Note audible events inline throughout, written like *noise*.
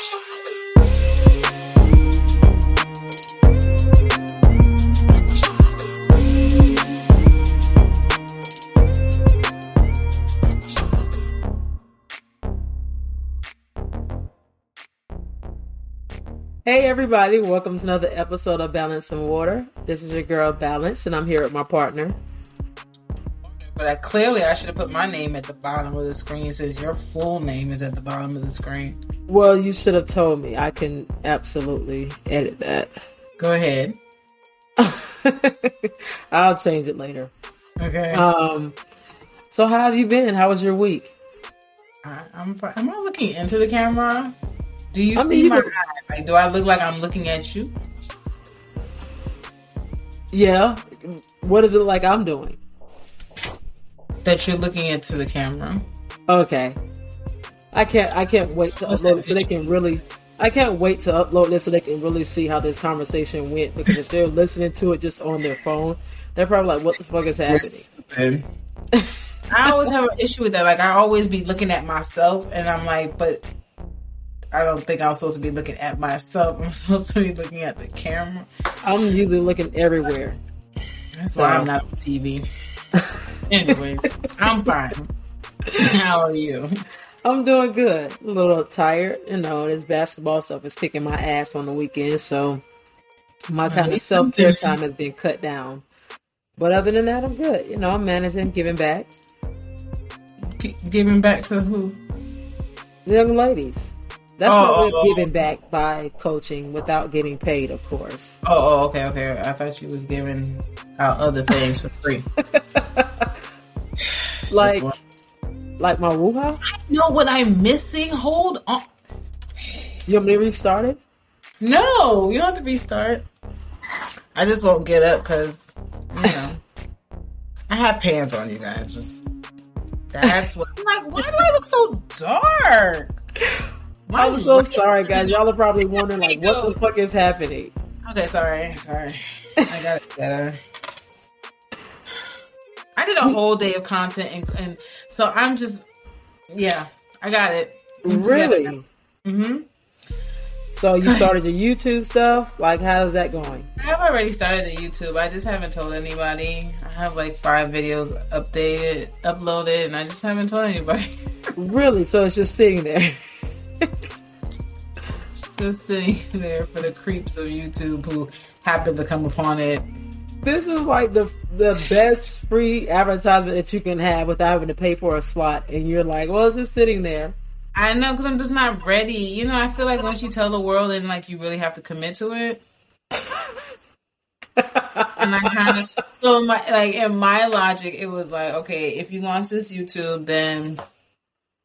Hey everybody, welcome to another episode of Balance and Water. This is your girl Balance, and I'm here with my partner. But I, clearly, I should have put my name at the bottom of the screen since your full name is at the bottom of the screen. Well, you should have told me. I can absolutely edit that. Go ahead. *laughs* I'll change it later. Okay. Um. So how have you been? How was your week? I, I'm. fi- Am I looking into the camera? Do you I mean, see you my look- eyes? Like, do I look like I'm looking at you? Yeah. What is it like I'm doing? That you're looking into the camera. Okay. I can't. I can't wait to What's upload it so they can really. I can't wait to upload this so they can really see how this conversation went. Because if they're listening to it just on their phone, they're probably like, "What the fuck is happening?" *laughs* I always have an issue with that. Like, I always be looking at myself, and I'm like, but I don't think I'm supposed to be looking at myself. I'm *laughs* supposed to be looking at the camera. I'm usually looking everywhere. That's why I'm not on TV. *laughs* Anyways, I'm fine. *laughs* How are you? I'm doing good. A little tired. You know, this basketball stuff is kicking my ass on the weekend, so my kind of self care time has been cut down. But other than that, I'm good. You know, I'm managing, giving back. G- giving back to who? The young ladies. That's Oh, what oh, we're oh, oh. giving back by coaching without getting paid, of course. Oh, oh, okay, okay. I thought you was giving out other things for free. *laughs* It's just Like, one- like my woo-ha. I know what I'm missing. Hold on. You want me to restart it? No, you don't have to restart. I just won't get up because you know I have pants on. You guys, just that's what. I'm like, why do I look so dark? Why I'm are so sorry, guys. Y'all are probably wondering, like, what the fuck is happening? Okay, sorry, sorry. I got it together. I did a whole day of content, and, and so I'm just, yeah, I got it. Really? Mm-hmm. So you started your YouTube stuff? Like, how's that going? I have already started the YouTube. I just haven't told anybody. I have like five videos updated, uploaded, and I just haven't told anybody. *laughs* Really? So it's just sitting there. just sitting there for the creeps of YouTube who happen to come upon it. This is like the the best free advertisement that you can have without having to pay for a slot, and you're like, well, it's just sitting there. I know because I'm just not ready. You know, I feel like once you tell the world and like you really have to commit to it. and I kind of so my like in my logic, it was like, okay, if you launch this YouTube, then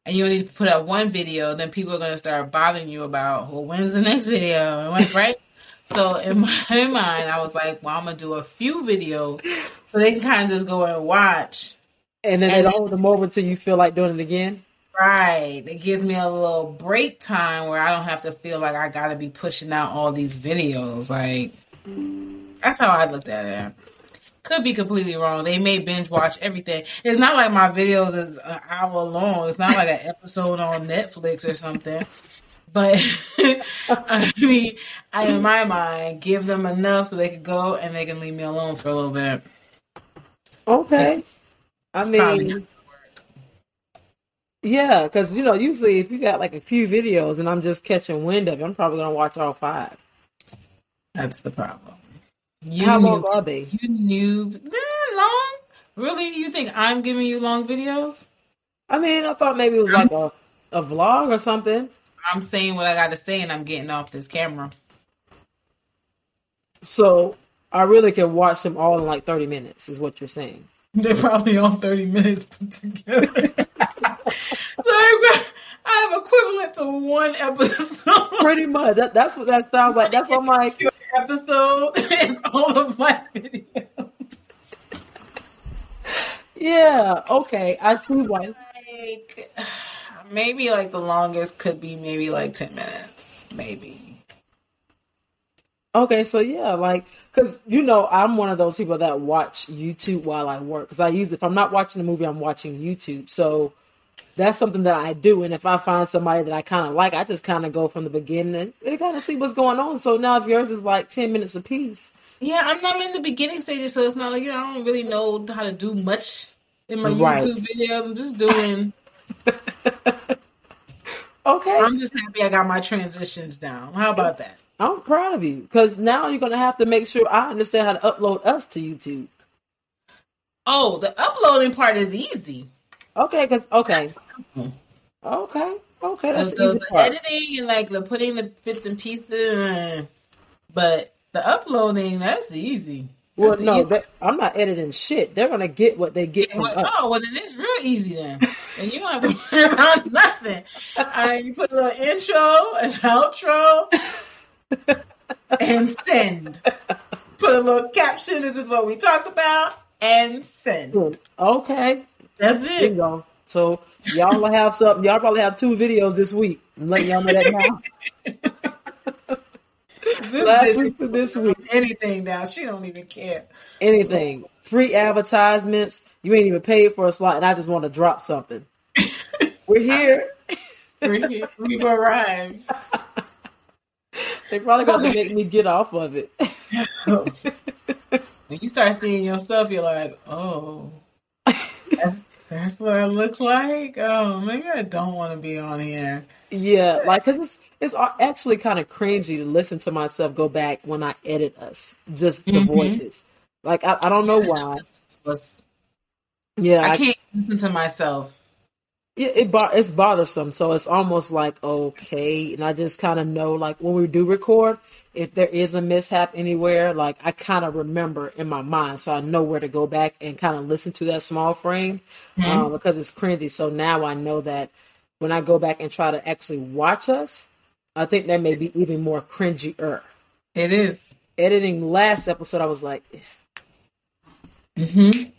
and you only put up one video, then people are gonna start bothering you about, well, when's the next video? I'm like, right? So in *laughs* my mind, I was like, well, I'm gonna do a few videos so they can kind of just go and watch. And then And it hold them over until you feel like doing it again. Right. It gives me a little break time where I don't have to feel like I got to be pushing out all these videos. Like, that's how I looked at it. Could be completely wrong. They may binge watch everything. It's not like my videos is an hour long. It's not like an episode on Netflix or something. But *laughs* I mean, I, in my mind, give them enough so they can go and they can leave me alone for a little bit. Okay. I mean, yeah, because you know, usually if you got like a few videos and I'm just catching wind of it, I'm probably gonna watch all five. That's the problem. You How long are they? You knew they're long. Really? You think I'm giving you long videos? I mean, I thought maybe it was like a, a vlog or something. I'm saying what I got to say, and I'm getting off this camera. So I really can watch them all in like 30 minutes, is what you're saying. They're probably all 30 minutes put together. *laughs* so I have equivalent to one episode. *laughs* Pretty much. That, that's what that sounds like. That's what I'm like. Episode *laughs* is all of my videos. Yeah, okay. I see why. Like maybe like the longest could be maybe like 10 minutes, maybe. Okay, so yeah, like, cause you know, I'm one of those people that watch YouTube while I work. Cause I use if I'm not watching a movie, I'm watching YouTube. So that's something that I do. And if I find somebody that I kind of like, I just kind of go from the beginning and kind of see what's going on. So now if yours is like 10 minutes a piece. Yeah, I'm not in the beginning stages, so it's not like, you know, I don't really know how to do much in my Right. YouTube videos. I'm just doing, *laughs* Okay. I'm just happy I got my transitions down. How about that? I'm proud of you because now you're going to have to make sure I understand how to upload us to YouTube. Oh, the uploading part is easy. Okay. Because, okay. Okay. Okay. That's the, the, editing and like the putting the bits and pieces, but the uploading that's easy. Well, no, that, I'm not editing shit. They're going to get what they get from Well, us. oh, well then it's real easy then, and you don't have to *laughs* worry about nothing. Uh, you put a little intro, an outro, and send. Put a little caption. This is what we talked about, and send. Okay. That's you it. go. So y'all will have something. Y'all probably have two videos this week. I'm letting y'all know that now. *laughs* *laughs* Last week for this week. anything now. She don't even care. Anything. Free advertisements. You ain't even paid for a slot, and I just want to drop something. *laughs* We're here. We're here. We've arrived. *laughs* They probably gonna make me get off of it. When you start seeing yourself, you're like, oh, that's, that's what I look like. Oh, maybe I don't want to be on here. Yeah, like because it's it's actually kind of cringy to listen to myself go back when I edit us, just the Mhm. voices. Like I, I don't know why. Was Yeah, I I can't listen to myself. it, it it's bothersome. So it's almost like okay, and I just kind of know like when we do record, if there is a mishap anywhere, like I kind of remember in my mind, so I know where to go back and kind of listen to that small frame um, because it's cringy. So now I know that when I go back and try to actually watch us, I think that may be even more cringier. It is. Editing last episode, I was like, Mm-hmm.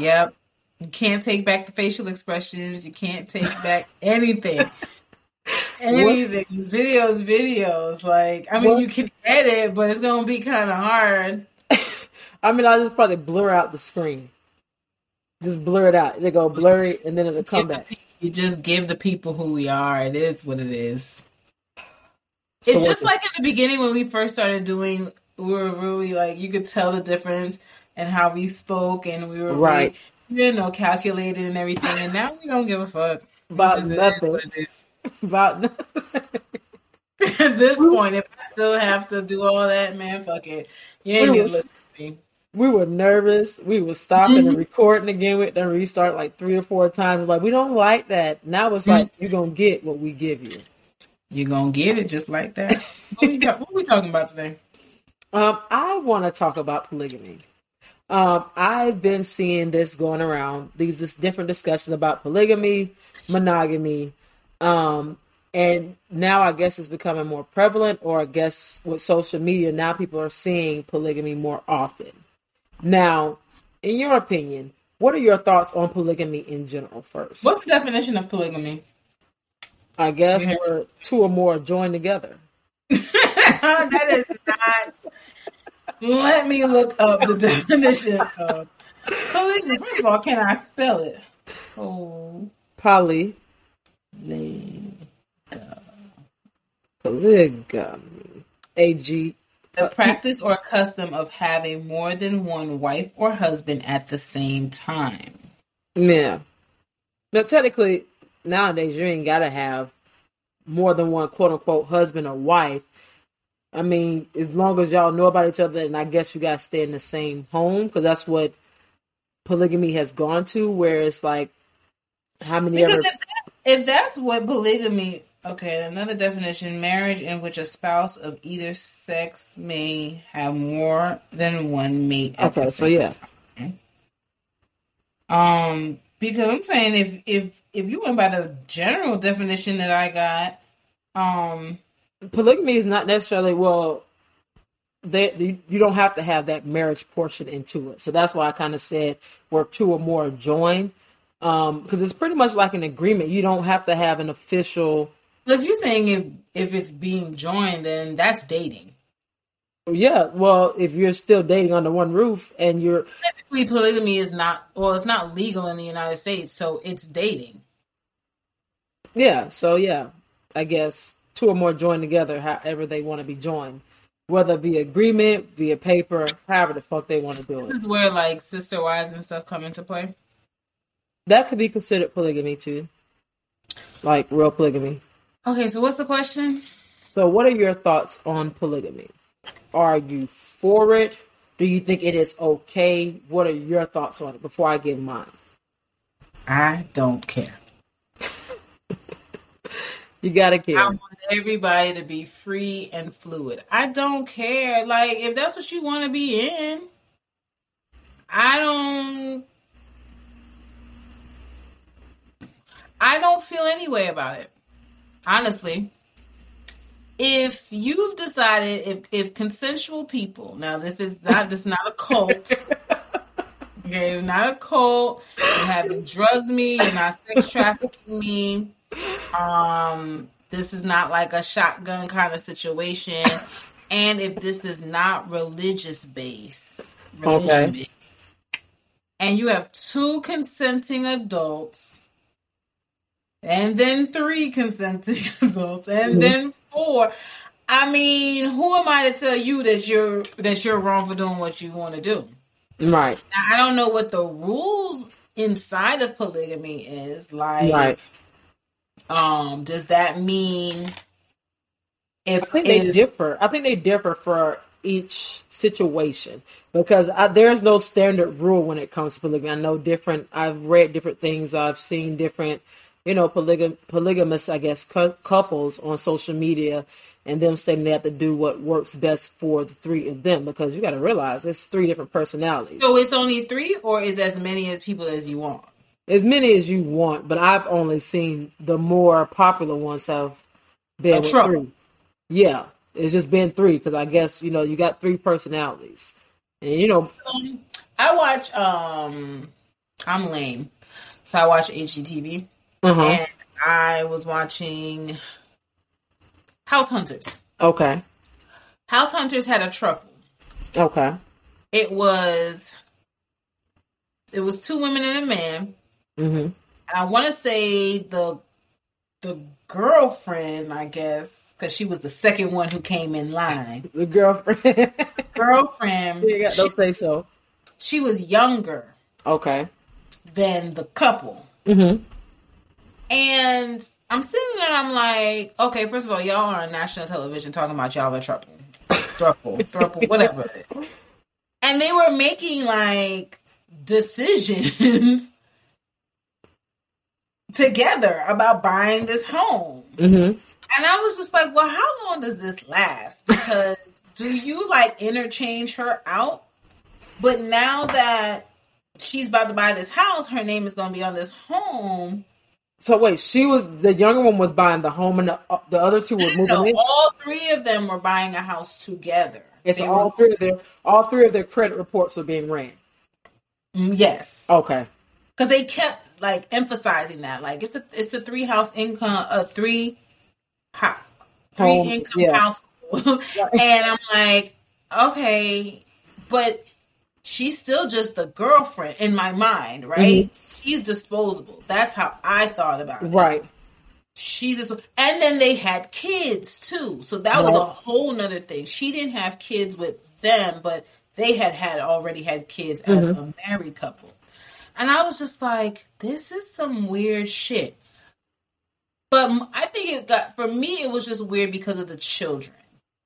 Yep. You can't take back the facial expressions. You can't take back *laughs* anything. Anything. These videos, videos. Like, I mean, What? you can edit, but it's gonna be kind of hard. *laughs* I mean, I'll just probably blur out the screen. Just blur it out. They go blurry, and then it'll come back. You just give the people who we are. It is what it is. So it's just like in the beginning when we first started doing. We were really like you could tell the difference and how we spoke, and we were Right. Really, you know, calculated and everything. And now we don't give a fuck About just- nothing. what it is. *laughs* about *laughs* At this point, if I still have to do all that, man, fuck it. You ain't We gonna listen to me. We were nervous. We were stopping Mm-hmm. and recording again. We then restart like three or four times. Like we don't like that. Now it's like Mm-hmm. you're gonna get what we give you. You're gonna get it just like that. *laughs* what, we got, what we talking about today? Um, I want to talk about polygamy. Um, I've been seeing this going around. These this different discussions about polygamy, monogamy, um, and now I guess it's becoming more prevalent. Or I guess with social media, now people are seeing polygamy more often. Now, in your opinion, what are your thoughts on polygamy in general? First, What's the definition of polygamy? I guess Yeah. where two or more join together. *laughs* that is not. Let me look up the *laughs* definition of polygamy. First of all, can I spell it? Oh, Poly, polygamy, A G practice or custom of having more than one wife or husband at the same time. Yeah. Now, technically, nowadays you ain't gotta have more than one quote unquote husband or wife. I mean, as long as y'all know about each other, and I guess you guys stay in the same home because that's what polygamy has gone to. Where it's like, how many Because ever? if, that, if that's what polygamy, okay, another definition: marriage in which a spouse of either sex may have more than one mate. At Okay, so yeah, Um, because I'm saying if if if you went by the general definition that I got, um, polygamy is not necessarily well. That you you don't have to have that marriage portion into it, so that's why I kind of said where two or more join, because it's pretty much like an agreement. You don't have to have an official if you're saying if if it's being joined, then that's dating. Yeah, well, if you're still dating under one roof and you're Technically, polygamy is not well, it's not legal in the United States, so it's dating. yeah, so yeah, I guess two or more join together however they want to be joined, whether via agreement, via paper, however the fuck they want to do it. This is where like sister wives and stuff come into play. That could be considered polygamy too, like real polygamy. Okay, so what's the question? So, what are your thoughts on polygamy? Are you for it? Do you think it is okay? What are your thoughts on it before I give mine? I don't care. *laughs* You gotta care. I want everybody to be free and fluid. I don't care. Like, if that's what you want to be in, I don't. I don't feel any way about it. Honestly. If you've decided, if, if consensual people, now this is not, this not a cult. *laughs* Okay, not a cult. You haven't drugged me. You're not sex trafficking me. Um, this is not like a shotgun kind of situation. And if this is not religious based, religion Okay. based, and you have two consenting adults, and then three consenting *laughs* adults, and then four. I mean, who am I to tell you that you're that you're wrong for doing what you want to do? right, Now, I don't know what the rules inside of polygamy is. Like, right. um, does that mean if I think they if differ. I think they differ for each situation because I, there's no standard rule when it comes to polygamy. I know different. I've read different things. I've seen different, you know, polygam- polygamous, I guess, cou- couples on social media, and them saying they have to do what works best for the three of them because you got to realize it's three different personalities. so it's only three, or is as many as people as you want? as many as you want, but I've only seen the more popular ones have been three. Yeah, it's just been three because I guess you know you got three personalities, and you know, Um, I watch. Um, I'm lame, so I watch HGTV, uh-huh. and I was watching House Hunters. okay, House Hunters had a trouble. okay, It was. It was two women and a man. hmm And I want to say the the girlfriend, I guess, because she was the second one who came in line. the girlfriend. *laughs* Girlfriend, got, don't say so. she was younger Okay. than the couple. hmm And I'm sitting there and I'm like, okay, first of all, y'all are on national television talking about y'all are trouble. Thruple, thruple, whatever. And they were making like decisions *laughs* together about buying this home. hmm And I was just like, well, how long does this last? Because *laughs* do you like interchange her out? But now that she's about to buy this house, her name is going to be on this home. So wait, she was the younger one was buying the home, and the, uh, the other two were moving No, in. all three of them were buying a house together. So They all were- three of their all three of their credit reports were being ran. Mm, yes, Okay. because they kept like emphasizing that, like it's a it's a three house income, a three ho- three Home, income yeah. household, *laughs* and I'm like, okay, but she's still just the girlfriend in my mind, right? Mm-hmm. She's disposable. That's how I thought about it. Right. She's just, and then they had kids too, so that was a whole nother thing. She didn't have kids with them, but they had had already had kids as mm-hmm. a married couple, and I was just like, this is some weird shit. But I think it got for me, it was just weird because of the children.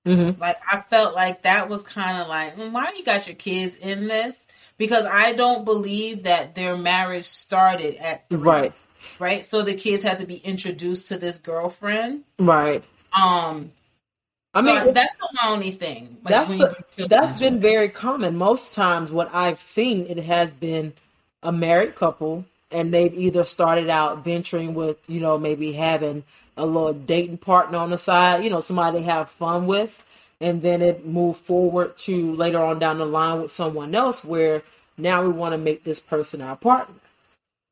Hmm Like I felt like that was kind of like, mm, why you got your kids in this? Because I don't believe that their marriage started at three, Right. right? So the kids had to be introduced to this girlfriend. Right. Um, I so mean, that's the only thing. like, that's the, that's been very common. Most times, what I've seen, it has been a married couple, and they've either started out venturing with, you know, maybe having a little dating partner on the side, you know, somebody they have fun with, and then it moved forward to later on down the line with someone else where now we want to make this person our partner.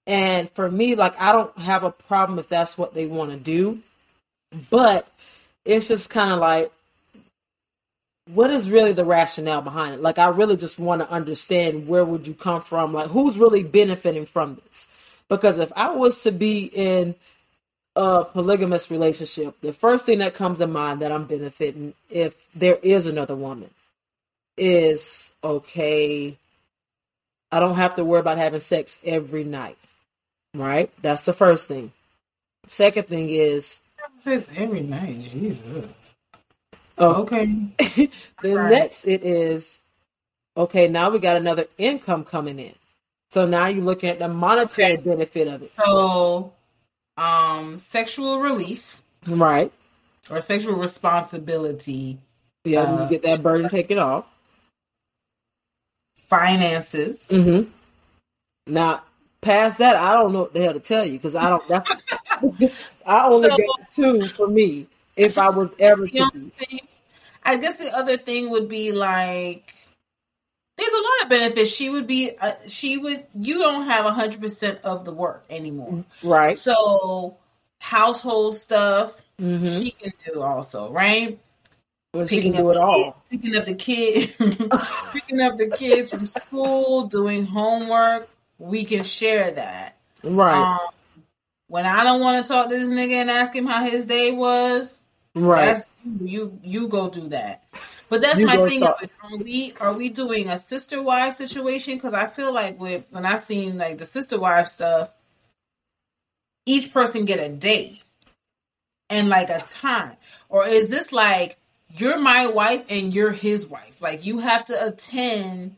And for me, like, I don't have a problem if that's what they want to do, but it's just kind of like what is really the rationale behind it? Like, I really just want to understand where would you come from? Like, who's really benefiting from this? Because if I was to be in a polygamous relationship, the first thing that comes to mind that I'm benefiting if there is another woman is okay, I don't have to worry about having sex every night. Right? That's the first thing. Second thing is Sex every night, Jesus. oh, Okay. *laughs* the Right. next it is okay, now we got another income coming in. So now you're looking at the monetary Okay. benefit of it. So, um, sexual relief Right. or sexual responsibility, Yeah, Uh, you get that burden taken off. finances. Mm-hmm. Now, past that, I don't know what the hell to tell you because I don't. That's, *laughs* I only So- got two for me if I was ever to. thing, I guess the other thing would be like, there's a lot of benefits. She would be, uh, she would, you don't have 100% of the work anymore. Right. So, household stuff, Mm-hmm. she can do also, right? Well, she can Picking do up it the all. kid- picking up the kid, *laughs* picking up the kids from school, doing homework. We can share that. Right. Um, when I don't want to talk to this nigga and ask him how his day was, right. you. You go do that. But that's You my thing. Are we are we doing a sister wife situation? Because I feel like with when I've seen like the sister wife stuff, each person get a day and like a time, or is this like you're my wife and you're his wife? Like you have to attend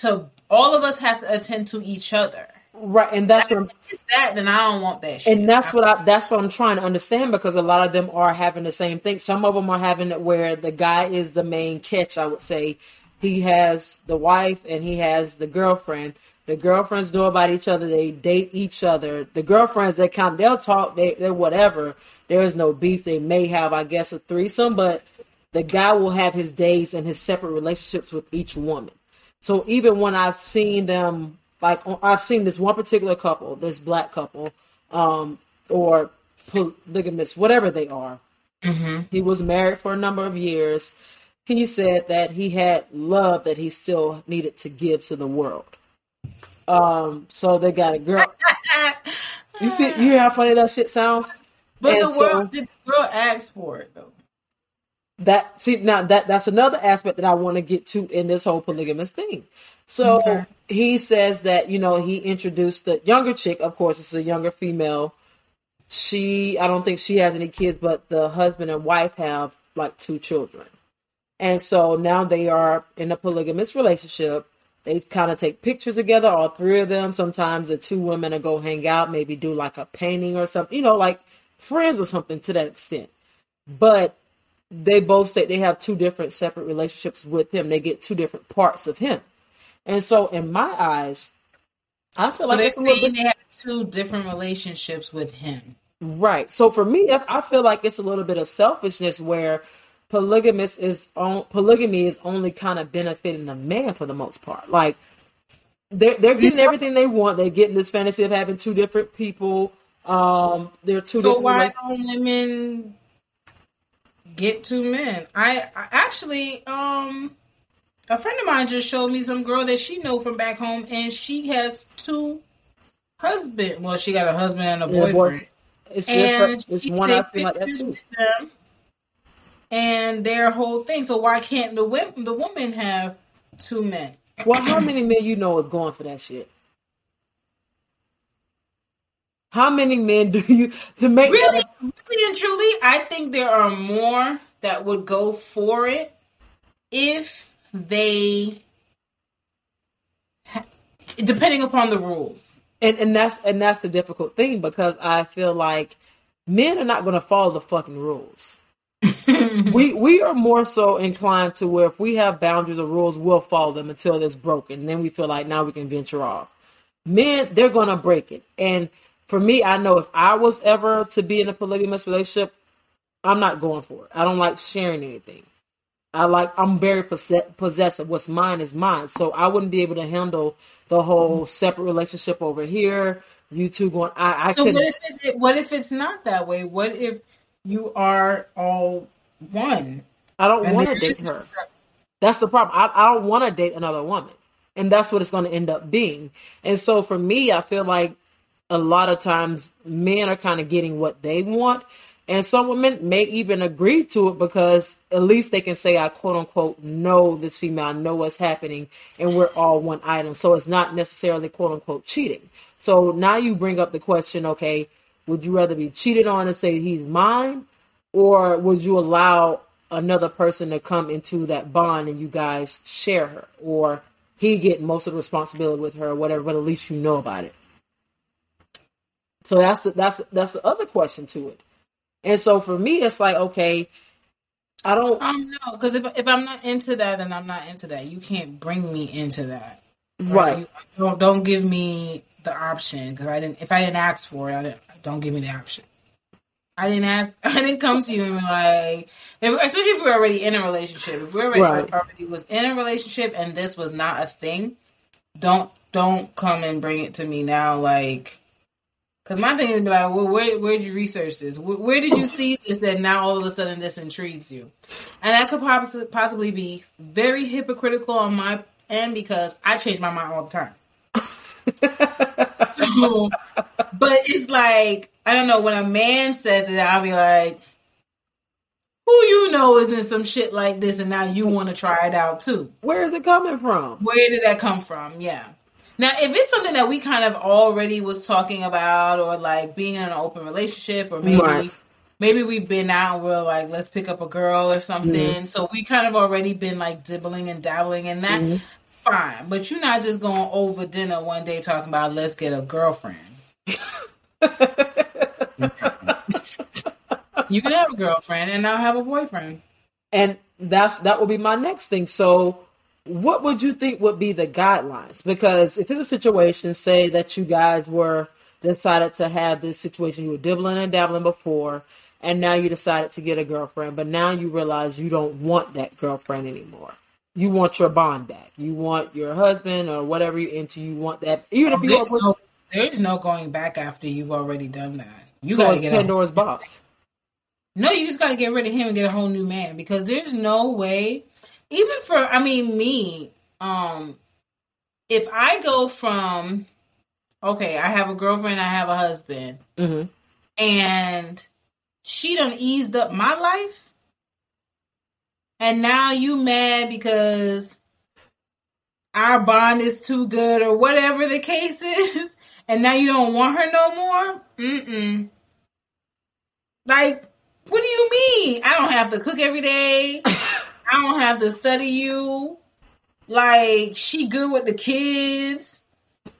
to all of us have to attend to each other. Right. And that's what I'm, that, then I don't want that shit. and that's what I that's what I'm trying to understand because a lot of them are having the same thing. Some of them are having it where the guy is the main catch. I would say he has the wife and he has the girlfriend. The girlfriends know about each other. They date each other. The girlfriends they kind they'll talk. They they're whatever. There is no beef. They may have I guess a threesome, but the guy will have his days and his separate relationships with each woman. So even when I've seen them, like I've seen this one particular couple, this black couple, um, or polygamous, whatever they are. He was married for a number of years. He said that he had love that he still needed to give to the world. Um, so they got a girl. *laughs* You see, you hear how funny that shit sounds. but and the so- world, the girl asked for it though. that see now that that's another aspect that I want to get to in this whole polygamous thing. So Okay. He says that you know he introduced the younger chick. Of course, it's a younger female. She I don't think she has any kids, but the husband and wife have like two children, and so now they are in a polygamous relationship. They kind of take pictures together, all three of them. Sometimes the two women will go hang out, maybe do like a painting or something, you know, like friends or something to that extent. But they both state they have two different separate relationships with him. They get two different parts of him. And so in my eyes, I feel So like they're it's a little bit they have two different relationships with him. right. So for me, I I feel like it's a little bit of selfishness where polygamous is on polygamy is only kind of benefiting the man for the most part. Like they're they're getting everything they want. They're getting this fantasy of having two different people. Um, they're two So different. why don't women get two men? I, I actually, um, a friend of mine just showed me some girl that she know from back home, and she has two husband. Well, she got a husband and a boyfriend, It's and. It's she one I feel like that pictures too. them, and their whole thing. So why can't the women, the women have two men? Well, how many men you know is going for that shit? How many men do you to make Really, that? really and truly, I think there are more that would go for it if they, depending upon the rules. And and that's and that's the difficult thing because I feel like men are not going to follow the fucking rules. *laughs* we we are more so inclined to where if we have boundaries or rules, we'll follow them until it's broken. And then we feel like now we can venture off. Men, they're gonna break it. And for me, I know if I was ever to be in a polygamous relationship, I'm not going for it. I don't like sharing anything. I like I'm very possessive. What's mine is mine. So I wouldn't be able to handle the whole separate relationship over here. You two going. I I So could. what if it's, what if it's not that way? What if you are all one? I don't want to date her. That's the problem. I, I don't want to date another woman. And that's what it's going to end up being. And so for me, I feel like a lot of times men are kind of getting what they want. And some women may even agree to it because at least they can say, I quote unquote know this female, I know what's happening, and we're all one item. So it's not necessarily quote unquote cheating. So now you bring up the question okay, would you rather be cheated on and say he's mine? Or would you allow another person to come into that bond and you guys share her? Or he get most of the responsibility with her or whatever, but at least you know about it. So that's the, that's that's the other question to it. And so for me, it's like okay, I don't. Um, no, because if if I'm not into that, then I'm not into that. You can't bring me into that, right? right. You, don't don't give me the option because I didn't. If I didn't ask for it, I didn't, don't give me the option. I didn't ask. *laughs* I didn't come to you and be like, especially if we're already in a relationship. If we're already, right. already was in a relationship and this was not a thing, don't don't come and bring it to me now. Like, because my thing is like, well, where where did you research this? *laughs* Where, where, did you see this that now all of a sudden this intrigues you? And that could possibly possibly be very hypocritical on my end because I change my mind all the time. *laughs* so, but it's like I don't know when a man says it, I'll be like, "Who you know is in some shit like this, and now you want to try it out too." Where is it coming from? Where did that come from? Yeah. Now, if it's something that we kind of already was talking about, or like being in an open relationship, or maybe right. maybe we've been out and we're like, let's pick up a girl or something. Mm-hmm. So we kind of already been like dibbling and dabbling in that. Mm-hmm. Fine, but you're not just going over dinner one day talking about let's get a girlfriend. *laughs* you can have a girlfriend and I'll have a boyfriend. And that's that will be my next thing. So what would you think would be the guidelines? Because if it's a situation, say that you guys were decided to have this situation, you were dibbling and dabbling before, and now you decided to get a girlfriend, but now you realize you don't want that girlfriend anymore. You want your bond back. You want your husband or whatever you're into. You want that, even if you there's, no, there's no going back after you've already done that. You so gotta get Pandora's box. No, you just got to get rid of him and get a whole new man because there's no way even for I mean me, um, if I go from okay, I have a girlfriend, I have a husband, mm-hmm. and she done eased up my life, and now you mad because our bond is too good or whatever the case is, *laughs* and now you don't want her no more. Mm-mm. Like, what do you mean? I don't have to cook every day. *laughs* I don't have to study you. Like she good with the kids.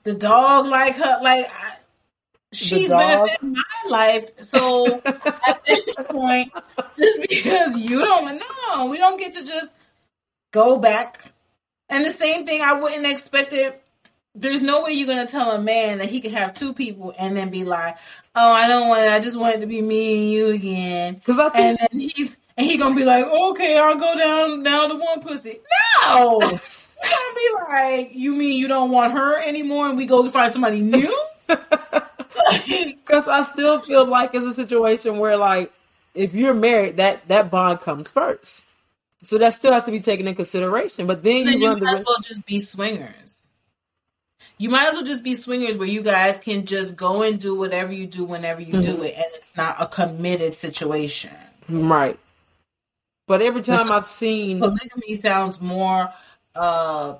The dog like her. Like I, she's benefiting my life. So at *laughs* this point, just because you don't know, we don't get to just go back. And the same thing, I wouldn't expect it. There's no way you're gonna tell a man that he can have two people and then be like, "Oh, I don't want it. I just want it to be me and you again." Because I think- and then he's and he gonna be like, okay, I'll go down down to one pussy. No, *laughs* gonna be like, you mean you don't want her anymore, and we go find somebody new? *laughs* Because I still feel like it's a situation where, like, if you're married, that that bond comes first. So that still has to be taken in consideration. But then, then you, you might as well just be swingers. You might as well just be swingers where you guys can just go and do whatever you do whenever you mm-hmm. do it, and it's not a committed situation. Right. But every time I've seen polygamy sounds more uh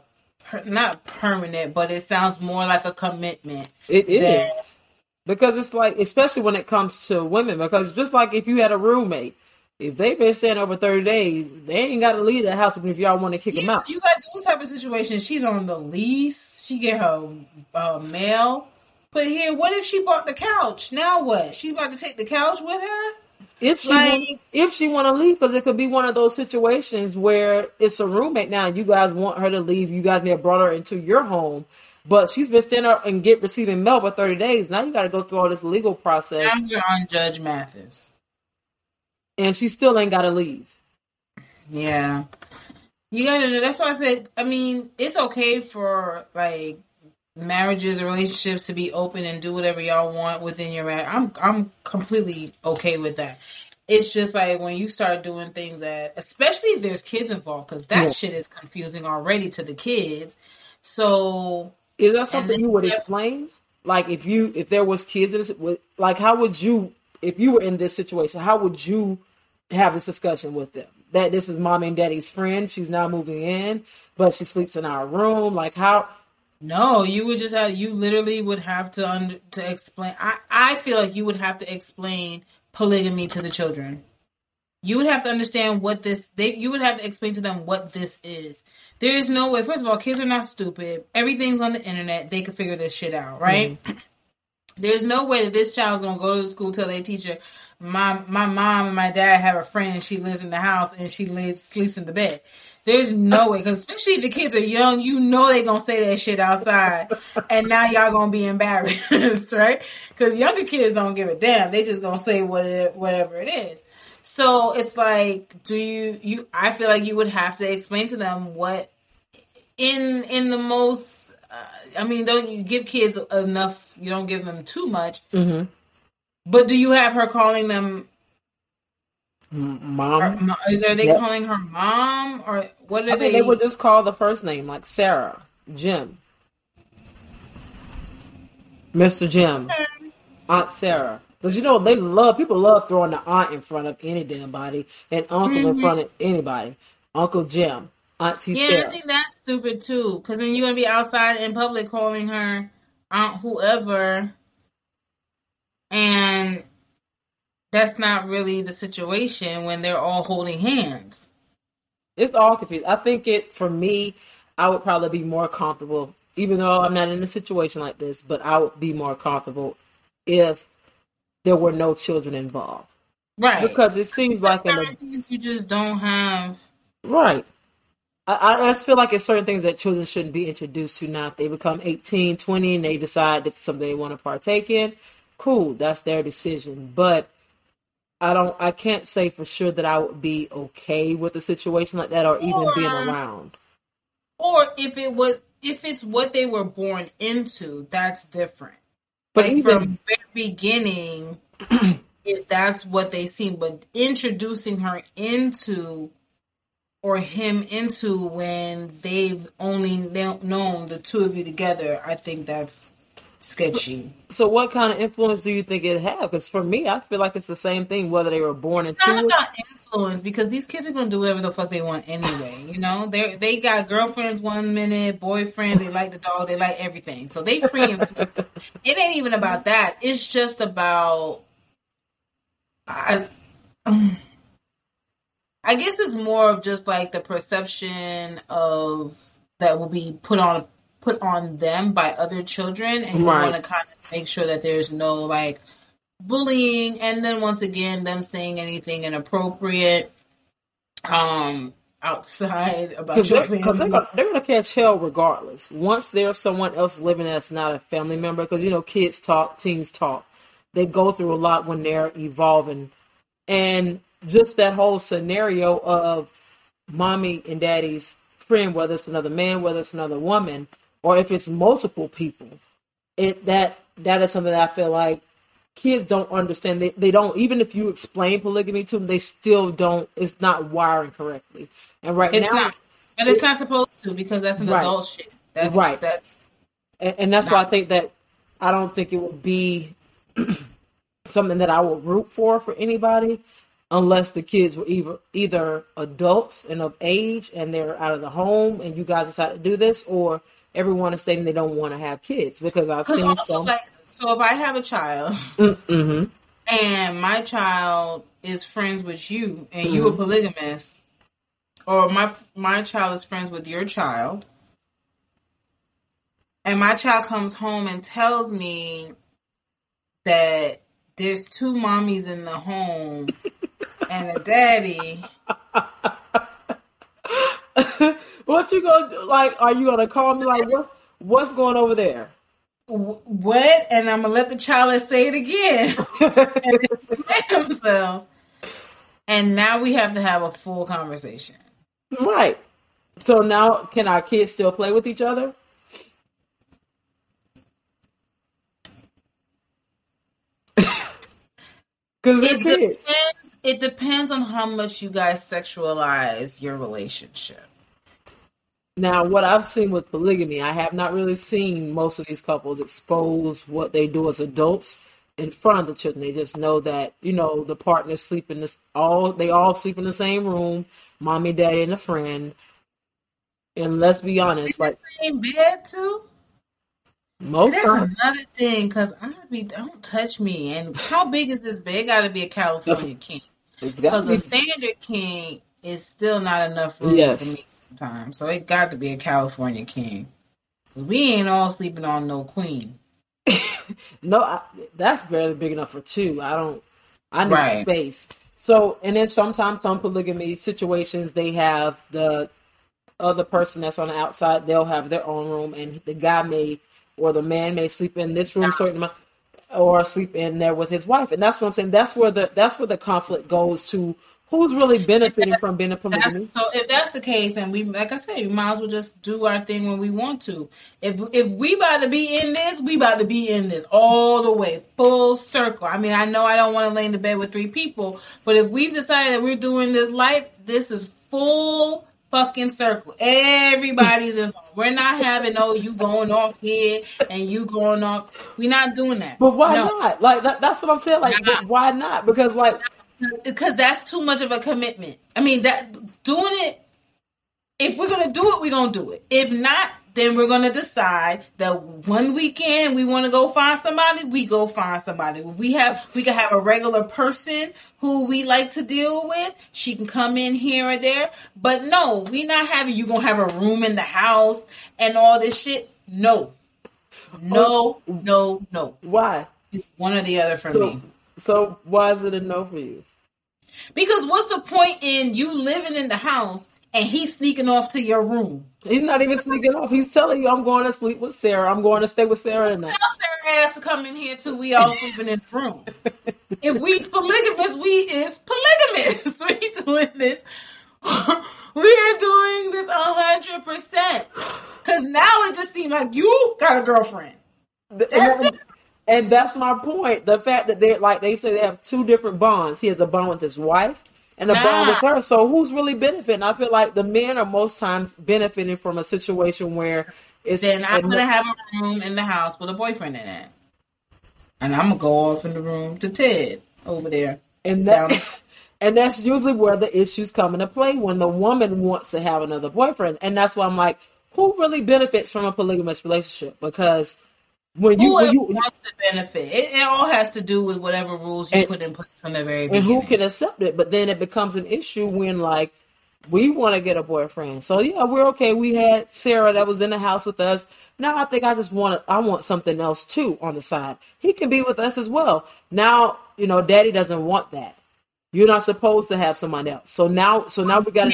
per, not permanent, but it sounds more like a commitment. It is. Than... Because it's like especially when it comes to women because just like if you had a roommate if they've been staying over 30 days, they ain't got to leave the house if y'all want to kick yes, them out. You got those type of situations. She's on the lease. She get her uh, mail. But here, what if she bought the couch? Now what? She's about to take the couch with her? If she like, want, if she want to leave because it could be one of those situations where it's a roommate now. And you guys want her to leave. You guys may have brought her into your home but she's been standing up and get receiving mail for 30 days. Now you got to go through all this legal process. Now you're on judge mathis. And she still ain't got to leave. Yeah. You gotta know that's why i said i mean it's okay for like marriages or relationships to be open and do whatever y'all want within your marriage. I'm I'm completely okay with that. it's just like when you start doing things that, especially if there's kids involved, because that Yeah. shit is confusing already to the kids. So Is that something you would yeah. explain? Like if you if there was kids in this, like how would you if you were in this situation? How would you have this discussion with them? That this is mommy and daddy's friend. She's now moving in, but she sleeps in our room. Like how? No, you would just have you literally would have to under, to explain. I I feel like you would have to explain polygamy to the children. You would have to understand what this they you would have to explain to them what this is. There is no way. First of all, kids are not stupid. Everything's on the internet. They can figure this shit out, right? Mm-hmm. *clears throat* There's no way that this child's gonna go to school tell their teacher, my my mom and my dad have a friend. She lives in the house and she lives sleeps in the bed. There's no way, because especially if the kids are young, you know they gonna say that shit outside, and now y'all gonna be embarrassed, *laughs* right? Because younger kids don't give a damn; they just gonna say what it, whatever it is. So it's like, do you you? I feel like you would have to explain to them what in in the most. Uh, I mean, don't you give kids enough? You don't give them too much. Mm-hmm. But do you have her calling them? Mom. Mo- is are they Yep. calling her mom or what are I they? they would just call the first name like Sarah, Jim, Mr. Jim, Aunt Sarah. Because you know they love people love throwing the aunt in front of any damn body and uncle in mm-hmm. front of anybody. Uncle Jim, Auntie yeah, I Sarah. think that's stupid too. Because then you're gonna be outside in public calling her aunt whoever, and that's not really the situation when they're all holding hands. It's all confused. I think it for me, I would probably be more comfortable, even though I'm not in a situation like this, but I would be more comfortable if there were no children involved. Right. Because it seems like a you just don't have. Right. I, I just feel like it's certain things that children shouldn't be introduced to now. If they become 18, 20, and they decide that's something they want to partake in, cool, that's their decision. But I don't, I can't say for sure that I would be okay with a situation like that or even being around. Or if it was, if it's what they were born into, that's different. But like even, from very beginning, *clears throat* if that's what they seen, but introducing her into or him into when they've only known the two of you together, I think that's sketchy. so what kind of influence do you think it have? Because for me, I feel like it's the same thing whether they were born It's not into it. about influence because these kids are gonna do whatever the fuck they want anyway. You know, they they got girlfriends one minute, boyfriends. They like the dog. They like everything. So they free. *laughs* It ain't even about that. It's just about. I, um, I guess it's more of just like the perception of that will be put on put on them by other children, and you Right. want to kind of make sure that there's no like bullying, and then once again them saying anything inappropriate um outside about Because your they're, 'cause family. they're, gonna, they're gonna catch hell regardless. Once there's someone else living that's not a family member, because you know kids talk, teens talk. They go through a lot when they're evolving, and just that whole scenario of mommy and daddy's friend, whether it's another man, whether it's another woman, or if it's multiple people, it that that is something that I feel like kids don't understand. They they don't even if you explain polygamy to them, they still don't. It's not wiring correctly. And right It's now, not, but it's not supposed to because that's an Right. adult shit. That's Right. That's and, and that's why I think that I don't think it would be *clears throat* something that I would root for for anybody unless the kids were either either adults and of age and they're out of the home and you guys decide to do this or everyone is stating they don't want to have kids because I've seen some like, so if I have a child hmm and my child is friends with you and you Mm-hmm. a polygamist, or my my child is friends with your child, and my child comes home and tells me that there's two mommies in the home and a daddy. What you gonna do? like are you gonna call me like what what's going over there What? And I'm gonna let the child say it again *laughs* and themselves. And now we have to have a full conversation. right so now can our kids still play with each other *laughs* because It kids depends. it depends on how much you guys sexualize your relationship. Now, what I've seen with polygamy, I have not really seen most of these couples expose what they do as adults in front of the children. They just know that you know the partners sleep in this all. They all sleep in the same room, mommy, daddy, and a friend. And let's be honest, like the same bed too. most See, that's times, another thing because I be don't touch me. And how big is this bed? Got to be a California king because be- a standard king is still not enough room Yes. for me sometimes. So it got to be a California king. we ain't all sleeping on no queen. *laughs* No, I, that's barely big enough for two. I don't. I need Right. space. So, and then sometimes some polygamy situations they have the other person that's on the outside. They'll have their own room, and the guy may or the man may sleep in this room certain amount, or sleep in there with his wife. And that's what I'm saying. That's where the that's where the conflict goes to. Who's really benefiting from being a polygamy? So if that's the case, and we, like I said, we might as well just do our thing when we want to. If if we about to be in this, we about to be in this all the way, full circle. I mean, I know I don't want to lay in the bed with three people, but if we've decided that we're doing this life, this is full fucking circle. Everybody's *laughs* involved. We're not having oh you going off here and you going off. We're not doing that. But why No. not? Like that, that's what I'm saying. Like, why not? Because like because that's too much of a commitment. I mean, that doing it. If we're gonna do it, we're gonna do it. If not, then we're gonna decide that one weekend we want to go find somebody. We go find somebody. If we have, we can have a regular person who we like to deal with. She can come in here or there. But no, we not having you gonna have a room in the house and all this shit. No, no, oh. no, no. why? It's one or the other for So me. so why is it a no for you? Because what's the point in you living in the house and he's sneaking off to your room? He's not even sneaking off. He's telling you, I'm going to sleep with Sarah. I'm going to stay with Sarah tonight. Tell Sarah has to come in here till we all sleeping in the room. *laughs* if we polygamous, we is polygamous. *laughs* we doing this. *laughs* we are doing this hundred percent. Cause now it just seems like you got a girlfriend. And, that- and that's my point. The fact that they're like they say they have two different bonds. He has a bond with his wife and a bond with her. So who's really benefiting? I feel like the men are most times benefiting from a situation where it's Then I'm gonna have a room in the house with a boyfriend in it. And I'm gonna go off in the room to Ted over there. and that down. *laughs* and that's usually where the issues come into play when the woman wants to have another boyfriend. And that's why I'm like, who really benefits from a polygamous relationship? Because when you, when you wants to benefit? It, it all has to do with whatever rules you And- put in place from the very beginning. and who can accept it. But then it becomes an issue when like we want to get a boyfriend. So yeah, we're okay. We had Sarah that was in the house with us. Now I think I just want I want something else too on the side. He can be with us as well. Now you know, Daddy doesn't want that. You're not supposed to have someone else. So now, so now we got.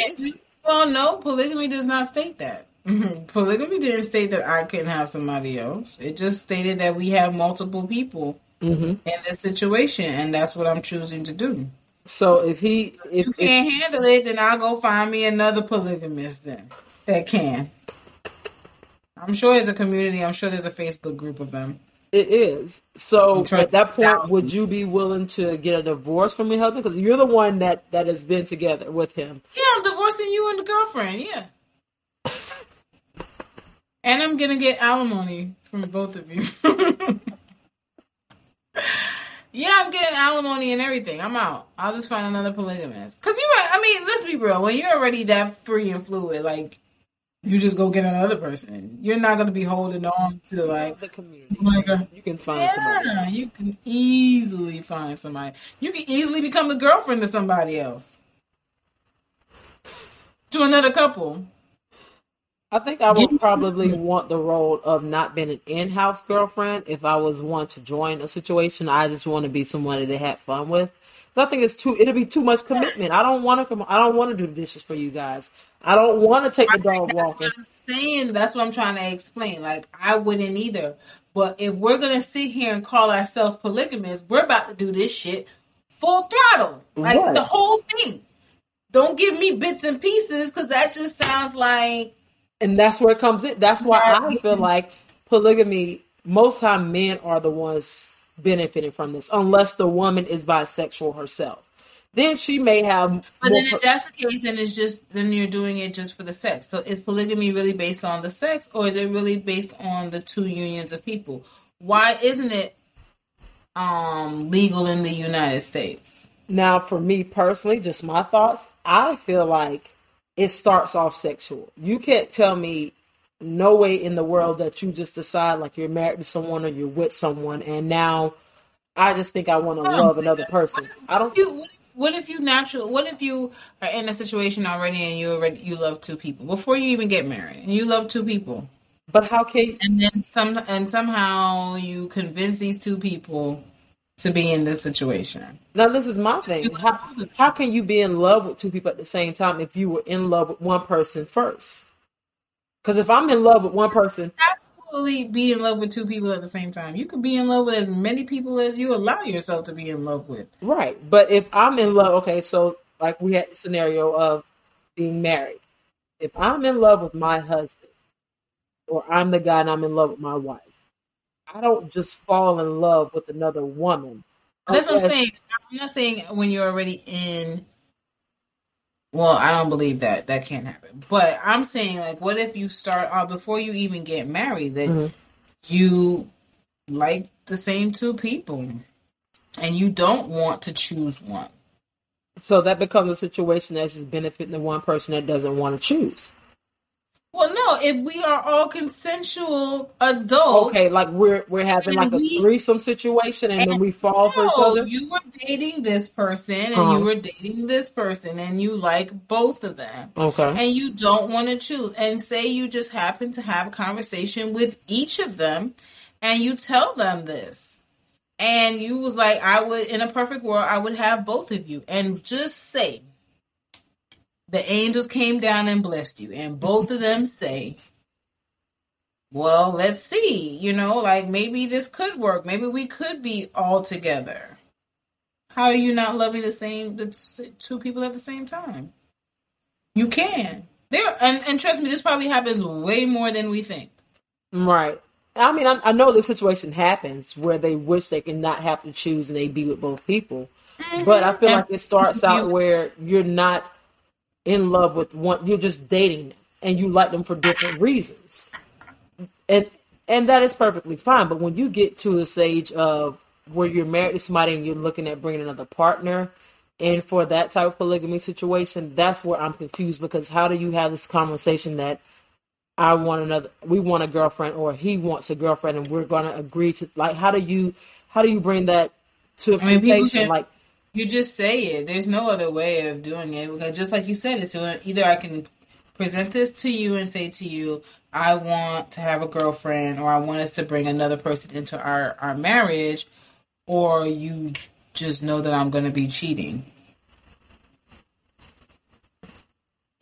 Well, no, polygamy does not state that. *laughs* polygamy didn't state that I couldn't have somebody else. It just stated that we have multiple people Mm-hmm. in this situation, and that's what I'm choosing to do. So if he if, You can't handle it, then I'll go find me another polygamist then that can. I'm sure there's a community. I'm sure there's a Facebook group of them. it is, so at that point, thousands. would you be willing to get a divorce from your husband? Because you're the one that that has been together with him. Yeah, I'm divorcing you and the girlfriend. Yeah. And I'm gonna get alimony from both of you. *laughs* yeah, I'm getting alimony and everything. I'm out. I'll just find another polygamist. Cause you, I mean, let's be real. When you're already that free and fluid, like you just go get another person. You're not gonna be holding on to like, The community, my god. you can find somebody. Yeah, you can easily find somebody. You can easily become the girlfriend to somebody else. To another couple. I think I would probably want the role of not being an in-house girlfriend if I was one to join a situation. I just want to be somebody they had fun with. I think it's too. It'll be too much commitment. I don't want to come. I don't want to do the dishes for you guys. I don't want to take the dog That's walking. what I'm saying. That's what I'm trying to explain. Like I wouldn't either. But if we're gonna sit here and call ourselves polygamous, we're about to do this shit full throttle. Like Right. the whole thing. Don't give me bits and pieces because that just sounds like and that's where it comes in. That's why I feel like polygamy. Most time, men are the ones benefiting from this, unless the woman is bisexual herself. then she may have. But then, if that's the case, then it's just then you're doing it just for the sex. So is polygamy really based on the sex, or is it really based on the two unions of people? Why isn't it um, legal in the United States? Now, for me personally, just my thoughts. I feel like it starts off sexual. You can't tell me no way in the world that you just decide like you're married to someone or you're with someone and now I just think I want to love another person. I don't. You, what if you natural? What if you are in a situation already and you already you love two people before you even get married and you love two people? But how can and then some and somehow you convince these two people to be in this situation? Now this is my thing. How how can you be in love with two people at the same time if you were in love with one person first? Because if I'm in love with one person, absolutely be in love with two people at the same time. You could be in love with as many people as you allow yourself to be in love with. Right. But if I'm in love, okay, so like we had the scenario of being married. If I'm in love with my husband, or I'm the guy and I'm in love with my wife, I don't just fall in love with another woman. That's what I'm saying. I'm not saying when you're already in well, I don't believe that. That can't happen. But I'm saying, like, what if you start off before you even get married that mm-hmm. you like the same two people and you don't want to choose one? So that becomes a situation that's just benefiting the one person that doesn't want to choose. Well, no, if we are all consensual adults. Okay, like we're we're having like we, a threesome situation and, and then we fall no, for each other. You were dating this person and uh-huh. you were dating this person and you like both of them. Okay. And you don't want to choose. And say you just happen to have a conversation with each of them and you tell them this. And you was like, I would in a perfect world, I would have both of you. And just say the angels came down and blessed you. And both of them say, well, let's see, you know, like maybe this could work. Maybe we could be all together. How are you not loving the same, the two people at the same time? You can. There, and, and trust me, this probably happens way more than we think. Right. I mean, I, I know the situation happens where they wish they can not have to choose and they be with both people. Mm-hmm. But I feel and like it starts out where you're not in love with one you're just dating and you like them for different reasons. And and that is perfectly fine but when you get to the stage of where you're married to somebody and you're looking at bringing another partner and for that type of polygamy situation that's where i'm confused because how do you have this conversation that i want another we want a girlfriend or he wants a girlfriend and we're going to agree to like how do you how do you bring that to a I mean, like you just say it. There's no other way of doing it because just like you said, it's either I can present this to you and say to you, I want to have a girlfriend or I want us to bring another person into our, our marriage, or you just know that I'm going to be cheating.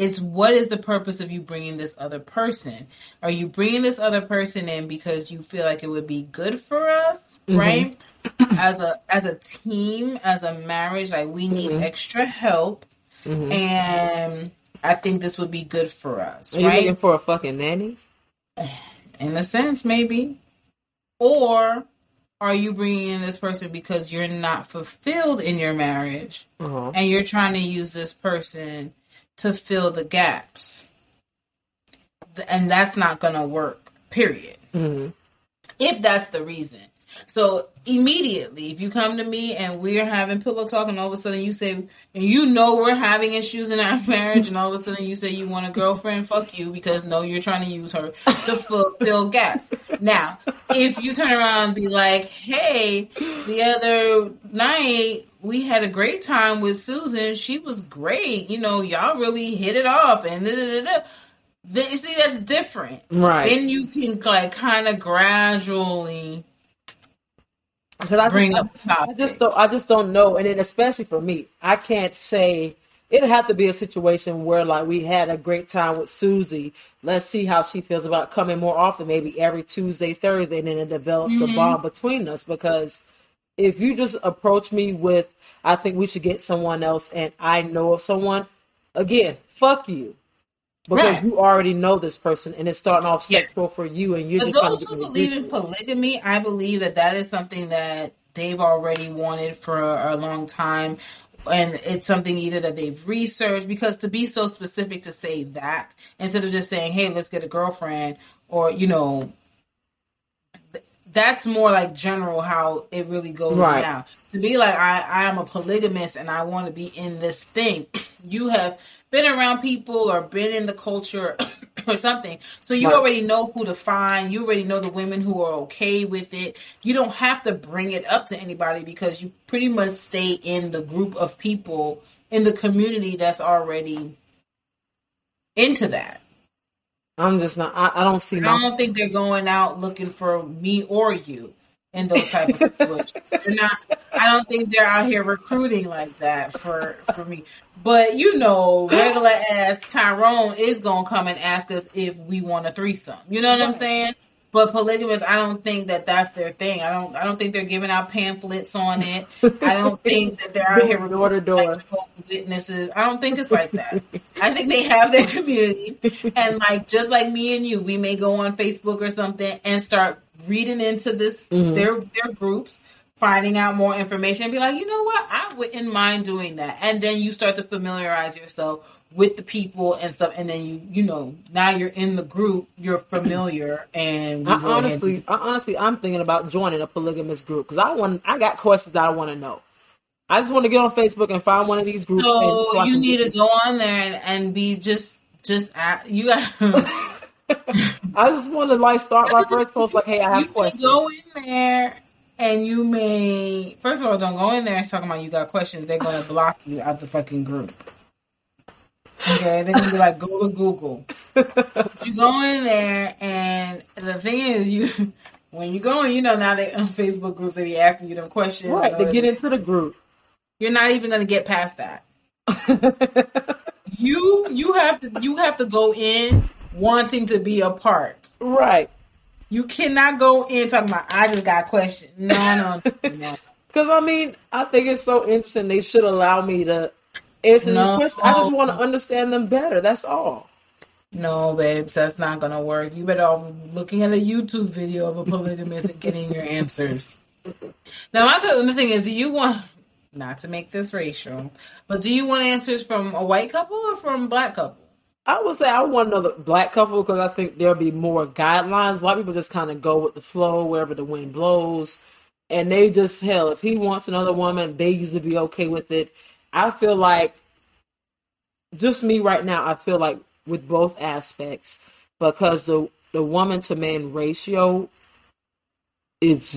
It's what is the purpose of you bringing this other person? Are you bringing this other person in because you feel like it would be good for us, mm-hmm. right? *clears throat* as a as a team, as a marriage, like we need mm-hmm. extra help, mm-hmm. and I think this would be good for us. Are right? looking for a fucking nanny? *sighs* In a sense, maybe, or are you bringing in this person because you're not fulfilled in your marriage, uh-huh. and you're trying to use this person to fill the gaps. And that's not going to work, period. Mm-hmm. If that's the reason. So immediately, if you come to me and we're having pillow talk, and all of a sudden you say, and you know we're having issues in our *laughs* marriage, and all of a sudden you say you want a girlfriend, fuck you, because no, you're trying to use her to fill, gaps. Now, if you turn around and be like, hey, the other night we had a great time with Susan, she was great, you know, y'all really hit it off, and da, da, da, then you see that's different, right? Then you can like kind of gradually because I bring just, up the topic. I just don't. I just don't know, and then especially for me, I can't say it'd have to be a situation where like we had a great time with Susie. Let's see how she feels about coming more often, maybe every Tuesday, Thursday, and then it develops mm-hmm. a bond between us. Because if you just approach me with, I think we should get someone else, and I know of someone, again, fuck you because right. you already know this person and it's starting off sexual yeah. for you and you're but those who believe in polygamy i believe that that is something that they've already wanted for a long time and it's something either that they've researched because to be so specific to say that instead of just saying hey let's get a girlfriend or you know that's more like general how it really goes right. down to be like i i am a polygamist and i want to be in this thing *clears throat* you have been around people or been in the culture *coughs* or something. So you right. already know who to find. You already know the women who are okay with it. You don't have to bring it up to anybody because you pretty much stay in the group of people in the community that's already into that. I'm just not. I, I don't see. I don't think they're going out looking for me or you in those type of situations. they're not. I don't think they're out here recruiting like that for for me. But you know, regular ass Tyrone is gonna come and ask us if we want a threesome. You know what I'm saying? But polygamists, I don't think that that's their thing. I don't. I don't think they're giving out pamphlets on it. I don't think that they're out here *laughs* door to door witnesses. I don't think it's like that. I think they have their *laughs* community, and like just like me and you, we may go on Facebook or something and start reading into this mm-hmm. their their groups, finding out more information, and be like, you know what, I wouldn't mind doing that. And then you start to familiarize yourself with the people and stuff, and then you you know now you're in the group, you're *clears throat* familiar, and I honestly, I honestly, I'm thinking about joining a polygamous group because I want, I got questions that I want to know. I just want to get on Facebook and find one of these groups. So, so you need to go on there and, and be just just at, you got. *laughs* I just want to like start my first post like, hey, I have you questions. Go in there and you may first of all don't go in there and talking about you got questions. They're going to block you out the fucking group. Okay, they're gonna be like, go to Google. you go in there, and the thing is, you when you go in, you know now they on Facebook groups they be asking you them questions. Right, to get into the group. You're not even gonna get past that. *laughs* you you have to you have to go in wanting to be a part. Right. You cannot go in talking about I just got questions. No, no, no. Because *laughs* I mean, I think it's so interesting. They should allow me to answer no. I just want to understand them better. That's all. No, babes, that's not gonna work. You better off looking at a YouTube video of a polygamist and getting your answers. *laughs* Now, my the thing is, do you want not to make this racial, but do you want answers from a white couple or from a black couple? I would say I want another black couple because I think there'll be more guidelines. White people just kind of go with the flow wherever the wind blows, and they just hell. If he wants another woman, they usually be okay with it. I feel like just me right now. I feel like with both aspects because the the woman to man ratio is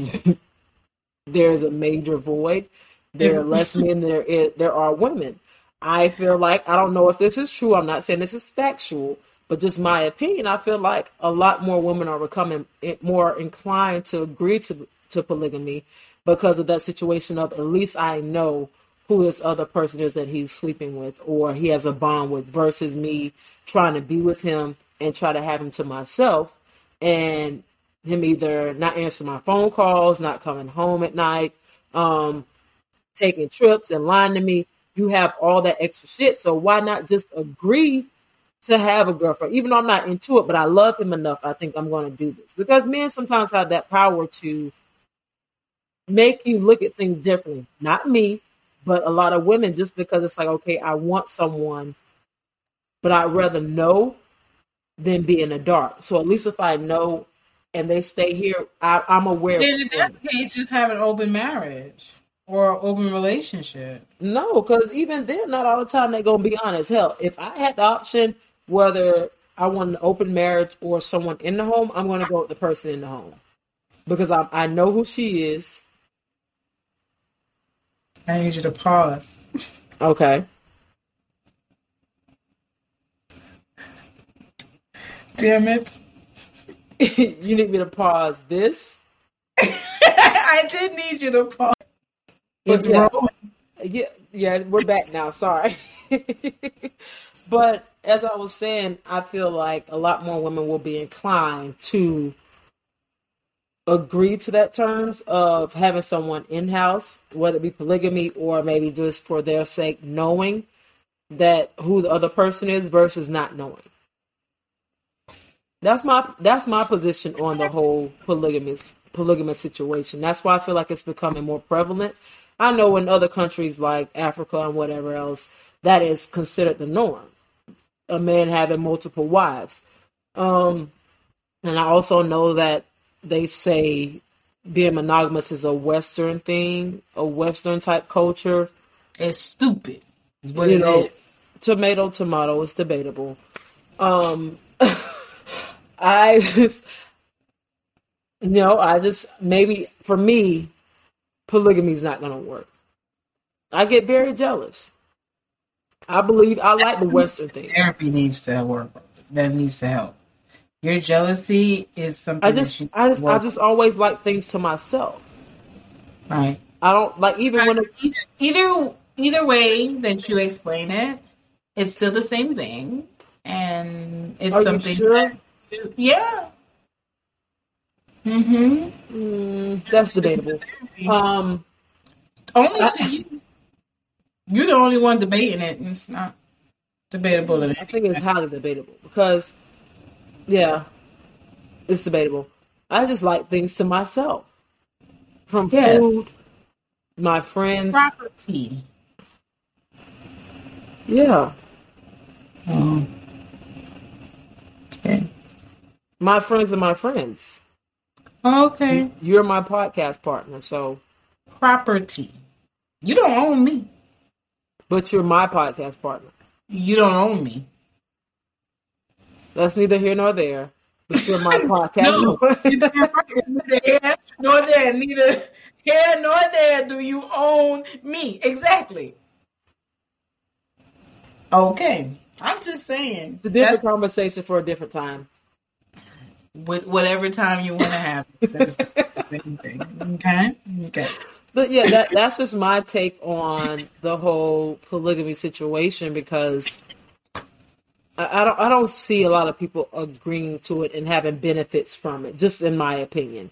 *laughs* there's a major void. There are less men there is, there are women. I feel like I don't know if this is true. I'm not saying this is factual, but just my opinion. I feel like a lot more women are becoming more inclined to agree to to polygamy because of that situation of at least I know who this other person is that he's sleeping with or he has a bond with versus me trying to be with him and try to have him to myself and him either not answering my phone calls, not coming home at night, um, taking trips and lying to me you have all that extra shit. So why not just agree to have a girlfriend? Even though I'm not into it, but I love him enough, I think I'm going to do this. Because men sometimes have that power to make you look at things differently. Not me, but a lot of women, just because it's like, okay, I want someone, but I'd rather know than be in the dark. So at least if I know and they stay here, I, am aware. Then if that's the case, just have an open marriage or open relationship. No, because even then, not all the time they're gonna be honest. Hell, if I had the option whether I want an open marriage or someone in the home, I'm gonna go with the person in the home because I I know who she is. I need you to pause. Okay. Damn it. *laughs* you need me to pause this? *laughs* I did need you to pause. It's yeah. Yeah, yeah, we're back now. Sorry. *laughs* but as I was saying, I feel like a lot more women will be inclined to agree to that terms of having someone in house, whether it be polygamy or maybe just for their sake, knowing that who the other person is versus not knowing. That's my that's my position on the whole polygamous polygamous situation. That's why I feel like it's becoming more prevalent I know in other countries like Africa and whatever else, that is considered the norm. A man having multiple wives. Um, and I also know that they say being monogamous is a Western thing, a Western type culture. It's stupid. What you it know, is. tomato, tomato is debatable. Um, *laughs* I just, no, I just maybe for me, polygamy is not going to work. I get very jealous. I believe I like the Western thing. Therapy needs to work. That needs to help. Your jealousy is something. I that just, you I just, I just always like things to myself. right. I don't like even when it, either, either either way that you explain it, it's still the same thing, and it's something. sure? that yeah. Mm-hmm. mm, that's debatable. Um, Only I- to you. You're the only one debating it, and it's not debatable. I think it's highly debatable because, yeah, it's debatable. I just like things to myself, from Yes. food, my friends. property. Yeah, Oh. Okay. my friends are my friends. Okay. You're my podcast partner, so Property. You don't own me. but you're my podcast partner. You don't own me. That's neither here nor there. But you're my *laughs* podcast. No, partner. neither here nor there. Neither here nor there do you own me. Exactly. Okay. I'm just saying. it's a different conversation for a different time. With whatever time you want to have. Okay. Okay. But yeah, that that's just my take on the whole polygamy situation because I, I don't I don't see a lot of people agreeing to it and having benefits from it. Just in my opinion,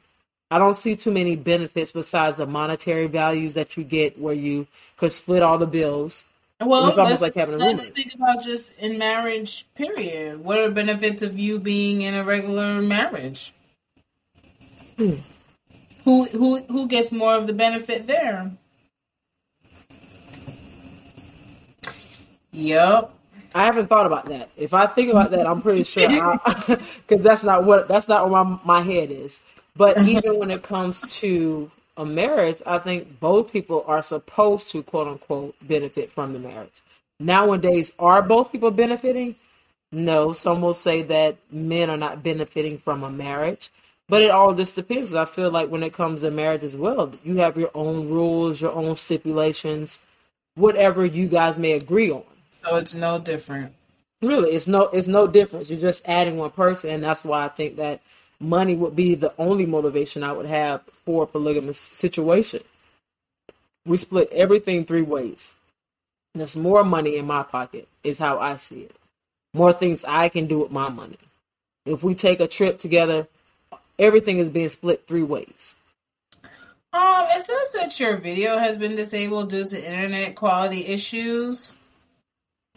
I don't see too many benefits besides the monetary values that you get where you could split all the bills. Well, It's almost let's, like having a let's roommate. think about just in marriage. Period. What are the benefits of you being in a regular marriage? Hmm. Who who who gets more of the benefit there? Yep. I haven't thought about that. If I think about that, I'm pretty sure because *laughs* *laughs* that's not what that's not where my my head is. But even when it comes to a marriage, I think both people are supposed to quote unquote benefit from the marriage. Nowadays, are both people benefiting? No, some will say that men are not benefiting from a marriage, but it all just depends. I feel like when it comes to marriage as well, you have your own rules, your own stipulations, whatever you guys may agree on. So it's no different. Really, it's no it's no difference. You're just adding one person, and that's why I think that money would be the only motivation I would have for a polygamous situation. We split everything three ways. There's more money in my pocket, is how I see it. More things I can do with my money. If we take a trip together, everything is being split three ways. Um, it says that your video has been disabled due to internet quality issues.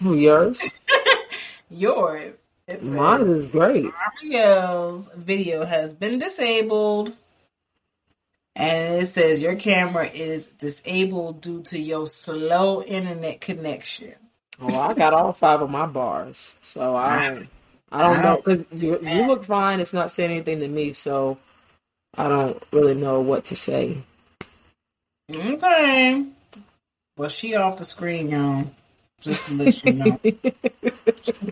Yours? *laughs* Yours. It Mine says, is great. Mario's video has been disabled. And it says your camera is disabled due to your slow internet connection. Oh, I got all five of my bars, so I I don't know because you you look fine. It's not saying anything to me, so I don't really know what to say. Okay. Well, she off the screen, y'all. Just to let you know. *laughs*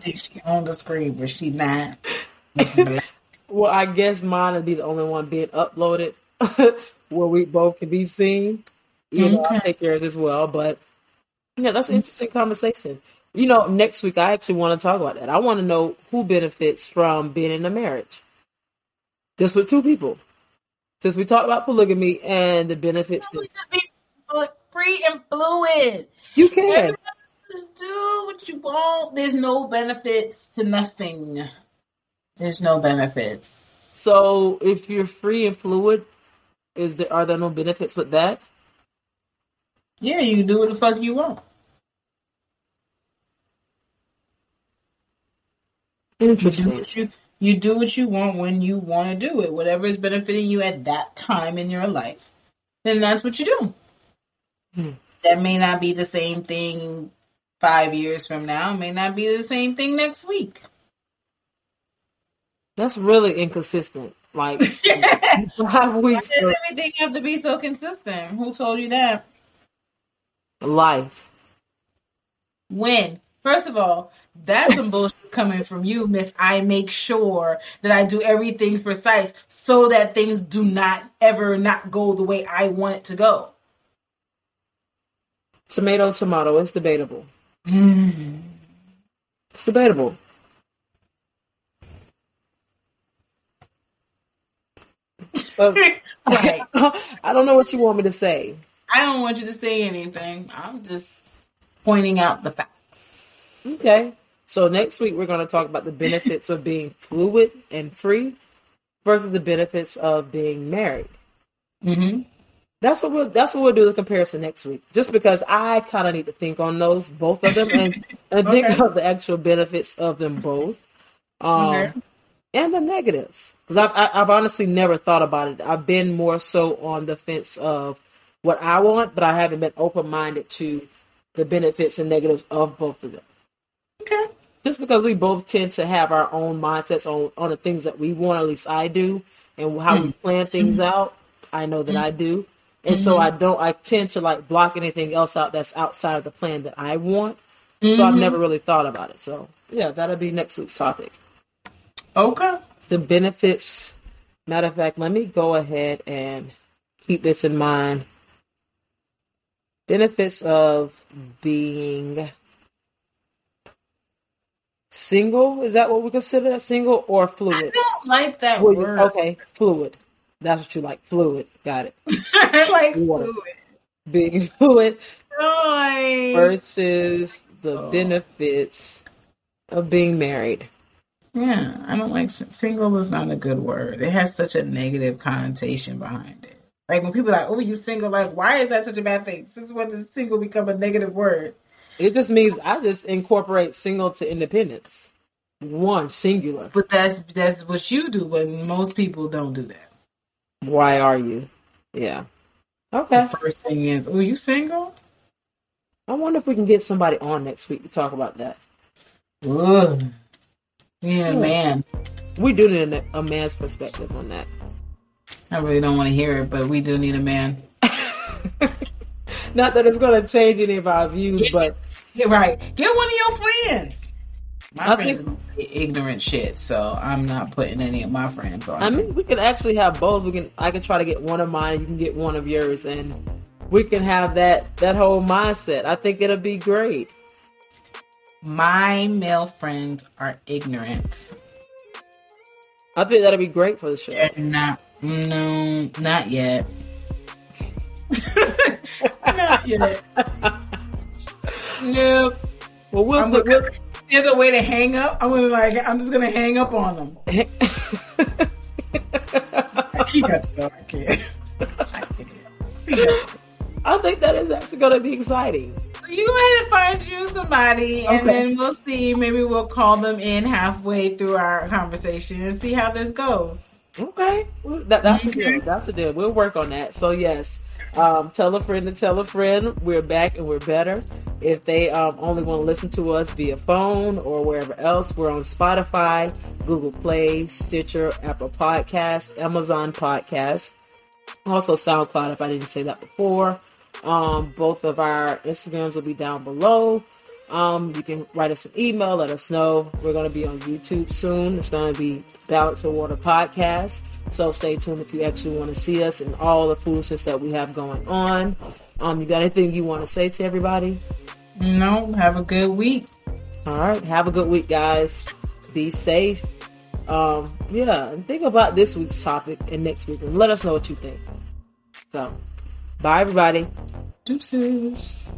she she on the screen, but she not. *laughs* Well, I guess mine would be the only one being uploaded *laughs* where we both can be seen. You know, I'll Okay. take yours as well, but yeah, that's an interesting conversation. You know, next week I actually want to talk about that. I want to know who benefits from being in a marriage, just with two people. Since we talked about polygamy and the benefits, that just be free and fluid. you can. Just do what you want. There's no benefits to nothing. There's no benefits. So if you're free and fluid, is there are there no benefits with that? Yeah, you can do what the fuck you want. You do what you you do what you want when you want to do it. Whatever is benefiting you at that time in your life, then that's what you do. Hmm. That may not be the same thing five years from now. May not be the same thing next week. That's really inconsistent. Like *laughs* five weeks. Why does everything have to be so consistent? Who told you that? Life. When? First of all, that's some *laughs* bullshit coming from you, Miss. I make sure that I do everything precise so that things do not ever not go the way I want it to go. Tomato, tomato. It's debatable. Mm. It's debatable. *laughs* right. *laughs* I don't know what you want me to say. I don't want you to say anything. I'm just pointing out the facts. Okay. So next week we're going to talk about the benefits of being *laughs* fluid and free versus the benefits of being married. Mm-hmm. That's what we'll that's what we'll do the comparison next week. Just because I kind of need to think on those both of them and and *laughs* okay. think of the actual benefits of them both. Um, okay and the negatives because I've, I've honestly never thought about it. I've been more so on the fence of what I want, but I haven't been open minded to the benefits and negatives of both of them. Okay. Just because we both tend to have our own mindsets on, on the things that we want, at least I do, and how mm-hmm. we plan things mm-hmm. out, I know that mm-hmm. I do. And so mm-hmm. I don't, I tend to like block anything else out that's outside of the plan that I want. So I've mm-hmm. never really thought about it. So yeah, that'll be next week's topic. Okay. The benefits. Matter of fact, let me go ahead and keep this in mind. Benefits of being single. Is that what we consider a single or fluid? I don't like that word. Okay, fluid. That's what you like. Fluid. Got it. I *laughs* like fluid. Being *laughs* fluid versus the oh. benefits of being married. Yeah, I don't like single is not a good word. It has such a negative connotation behind it. Like when people are like, "Oh, you single?" Like, why is that such a bad thing? Since when does single become a negative word? It just means I just incorporate single to independence. One singular. But that's that's what you do, but most people don't do that. Why are you? Yeah. Okay. The first thing is, oh, you single? I wonder if we can get somebody on next week to talk about that. Ugh. Yeah, hmm. man. We do need a, a man's perspective on that. I really don't want to hear it, but we do need a man. *laughs* Not that it's going to change any of our views, get, but get right. Get one of your friends. My I friends think, ignorant shit, so I'm not putting any of my friends on. I mean, we can actually have both. We can. I can try to get one of mine. You can get one of yours, and we can have that that whole mindset. I think it'll be great. My male friends are ignorant. I think that'll be great for the show. They're not. No, not yet. *laughs* not yet. *laughs* nope. Well, we'll, put, we'll, there's a way to hang up. I'm gonna like. I'm just gonna hang up on them. I can't go. I can't. I can't. I think that is actually going to be exciting you had to find you somebody, okay. and then we'll see. Maybe we'll call them in halfway through our conversation and see how this goes. Okay, well, that, that's okay. a deal. That's a deal. We'll work on that. So yes, um, tell a friend to tell a friend. We're back and we're better. If they um, only want to listen to us via phone or wherever else, we're on Spotify, Google Play, Stitcher, Apple Podcasts, Amazon Podcasts, also SoundCloud. If I didn't say that before. Um, both of our Instagrams will be down below. Um, you can write us an email, let us know. We're going to be on YouTube soon. It's going to be Balance of Water Podcast. So stay tuned if you actually want to see us and all the foolishness that we have going on. Um, you got anything you want to say to everybody? No, have a good week. All right, have a good week, guys. Be safe. Um, yeah, and think about this week's topic and next week, and let us know what you think. So, Bye, everybody. Deuces.